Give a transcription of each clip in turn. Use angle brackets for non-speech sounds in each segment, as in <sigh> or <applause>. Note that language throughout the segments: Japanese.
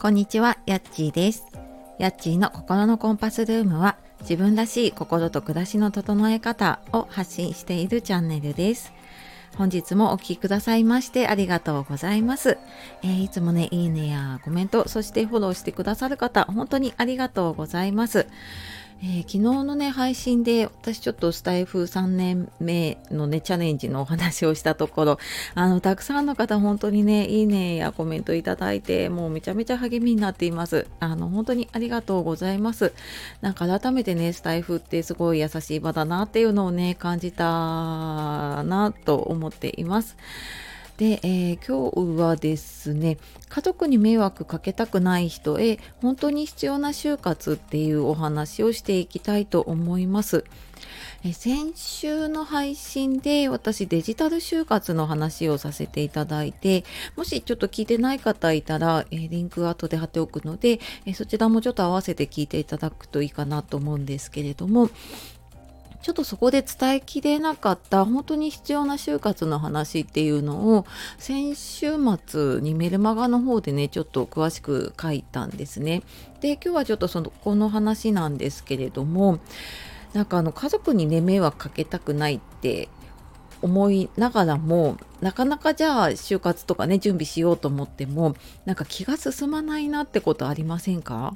こんにちは、やっちーです。やっちーの心のコンパスルームは自分らしい心と暮らしの整え方を発信しているチャンネルです。本日もお聴きくださいましてありがとうございます、えー、いつもね、いいねやコメント、そしてフォローしてくださる方、本当にありがとうございます。えー、昨日のね配信で私ちょっとスタイフ3年目のねチャレンジのお話をしたところあのたくさんの方本当にねいいねやコメントいただいてもうめちゃめちゃ励みになっています。あの本当にありがとうございます。なんか改めてねスタイフってすごい優しい場だなっていうのをね感じたなと思っています。で、えー、今日はですね家族に迷惑かけたくない人へ本当に必要な就活っていうお話をしていきたいと思います。え先週の配信で私デジタル就活の話をさせていただいてもしちょっと聞いてない方いたら、えリンク後で貼っておくので、えそちらもちょっと合わせて聞いていただくといいかなと思うんですけれどもちょっとそこで伝えきれなかった本当に必要な就活の話っていうのを先週末にメルマガの方でねちょっと詳しく書いたんですね。で今日はちょっとそのこの話なんですけれどもなんかあの家族にね迷惑かけたくないって思いながらもなかなかじゃあ就活とかね準備しようと思ってもなんか気が進まないなってことありませんか？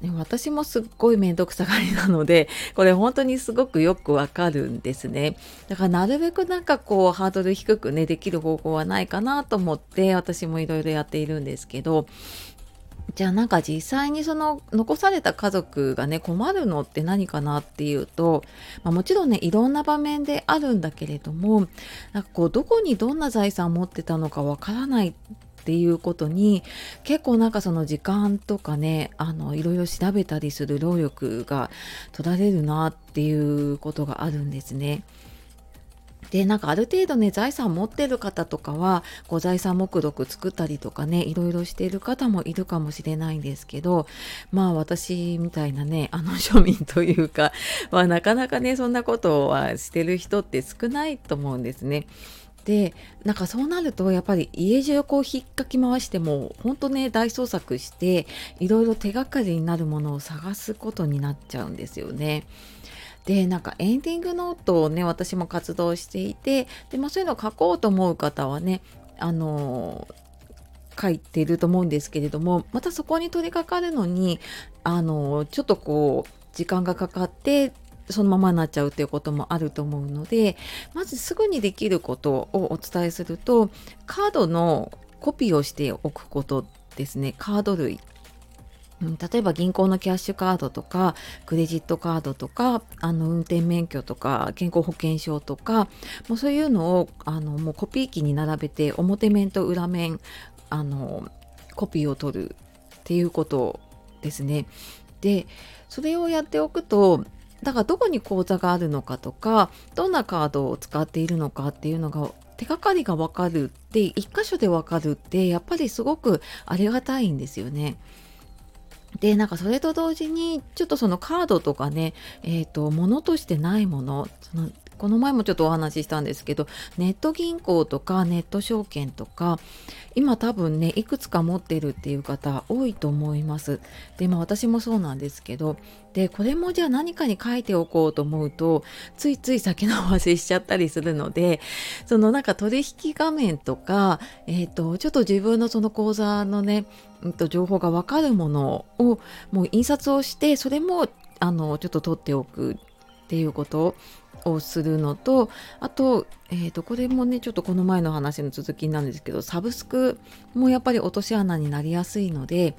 ね、私もすっごい面倒くさがりなので <laughs> これ本当にすごくよくわかるんですね。だからなるべくなんかこうハードル低くねできる方法はないかなと思って私もいろいろやっているんですけど。じゃあなんか実際にその残された家族がね困るのって何かなっていうと、まあ、もちろんねいろんな場面であるんだけれどもなんかこうどこにどんな財産を持ってたのかわからないっっていうことに結構なんかその時間とかねあのいろいろ調べたりする労力が取られるなっていうことがあるんですね。でなんかある程度ね財産持ってる方とかはこう財産目録作ったりとかねいろいろしてる方もいるかもしれないんですけどまあ私みたいなねあの庶民というか、まあ、なかなかねそんなことはしてる人って少ないと思うんですね。でなんかそうなるとやっぱり家中こう引っかき回しても本当ね大捜索していろいろ手がかりになるものを探すことになっちゃうんですよね。でなんかエンディングノートをね私も活動していてで、まあ、そういうのを書こうと思う方はねあの書いてると思うんですけれどもまたそこに取り掛かるのにあのちょっとこう時間がかかってそのままになっちゃうっていうこともあると思うのでまずすぐにできることをお伝えするとカードのコピーをしておくことですねカード類例えば銀行のキャッシュカードとかクレジットカードとかあの運転免許とか健康保険証とかもうそういうのをあのもうコピー機に並べて表面と裏面あのコピーを取るっていうことですね。でそれをやっておくとだからどこに口座があるのかとかどんなカードを使っているのかっていうのが手がかりが分かるって一箇所で分かるってやっぱりすごくありがたいんですよね。でなんかそれと同時にちょっとそのカードとかねえっ、ー、と物としてないものそのこの前もちょっとお話ししたんですけどネット銀行とかネット証券とか今多分ねいくつか持ってるっていう方多いと思います。でまあ私もそうなんですけどでこれもじゃあ何かに書いておこうと思うとついつい先延ばししちゃったりするのでそのなんか取引画面とか、えーと、ちょっと自分のその口座のね、うんと、情報が分かるものをもう印刷をしてそれもあのちょっと取っておくっていうことをするのとあと,、えー、とこれもねちょっとこの前の話の続きなんですけどサブスクもやっぱり落とし穴になりやすいので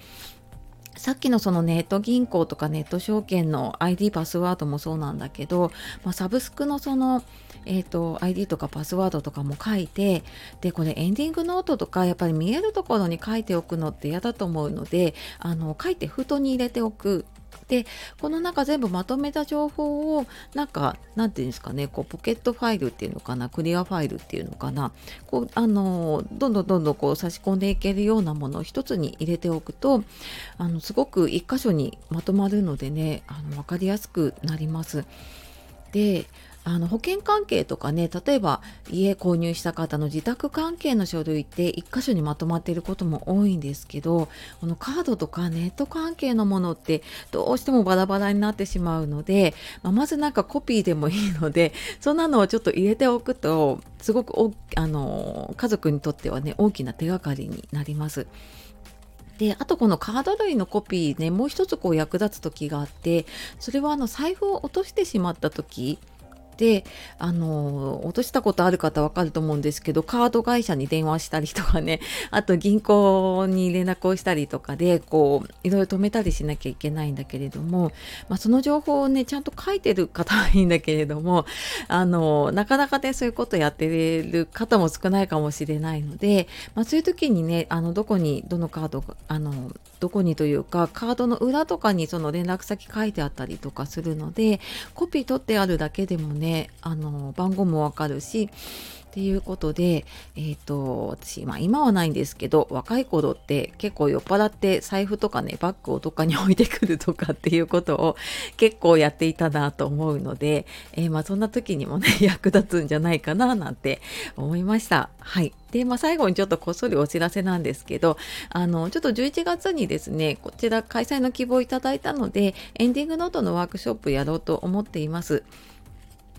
さっきのそのネット銀行とかネット証券の ID パスワードもそうなんだけど、まあ、サブスクのその、えーと、ID とかパスワードとかも書いてでこれエンディングノートとかやっぱり見えるところに書いておくのって嫌だと思うのであの書いて封筒に入れておく。でこの中全部まとめた情報をなんかなんていうんですかねこうポケットファイルっていうのかなクリアファイルっていうのかなこうあのどんどんどんどんこう差し込んでいけるようなものを一つに入れておくとあのすごく一箇所にまとまるのでねあの分かりやすくなります。であの保険関係とかね例えば家購入した方の自宅関係の書類って1箇所にまとまっていることも多いんですけどこのカードとかネット関係のものってどうしてもバラバラになってしまうので、まあ、まずなんかコピーでもいいので <laughs> そんなのをちょっと入れておくとすごくおあの家族にとってはね大きな手がかりになります。であとこのカード類のコピーねもう一つこう役立つ時があってそれはあの財布を落としてしまった時であの落としたことある方わかると思うんですけどカード会社に電話したりとかね <laughs> あと銀行に連絡をしたりとかでこういろいろ止めたりしなきゃいけないんだけれども、まあ、その情報をねちゃんと書いてる方はいいんだけれどもあのなかなかねそういうことやってる方も少ないかもしれないので、まあ、そういう時にねあのどこにどのカードあのどこにというかカードの裏とかにその連絡先書いてあったりとかするのでコピー取ってあるだけでもねあの番号もわかるしっていうことで、えっ、ー、と、私、まあ今はないんですけど、若い頃って結構酔っ払って財布とかね、バッグをどっかに置いてくるとかっていうことを <laughs> 結構やっていたなと思うので、えー、まあそんな時にもね、<laughs> 役立つんじゃないかななんて思いました。はい。で、まあ、最後にちょっとこっそりお知らせなんですけど、あの、ちょっと11月にですね、こちら開催の希望いただいたので、エンディングノートのワークショップやろうと思っています。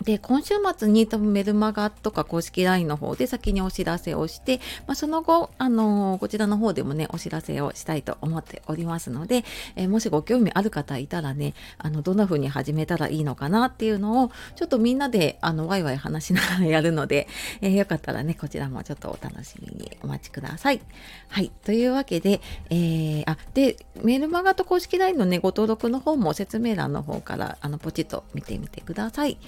で今週末に多分メルマガとか公式 LINE の方で先にお知らせをして、まあ、その後、あのー、こちらの方でもねお知らせをしたいと思っておりますので、えー、もしご興味ある方いたらねあのどんな風に始めたらいいのかなっていうのをちょっとみんなであのワイワイ話しながらやるので、えー、よかったらねこちらもちょっとお楽しみにお待ちください。はいというわけで、え、あでメルマガと公式 LINE のねご登録の方も説明欄の方からあのポチッと見てみてください。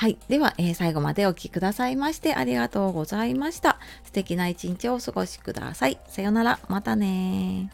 はい。では、えー、最後までお聴きくださいましてありがとうございました。素敵な一日をお過ごしください。さようなら。またね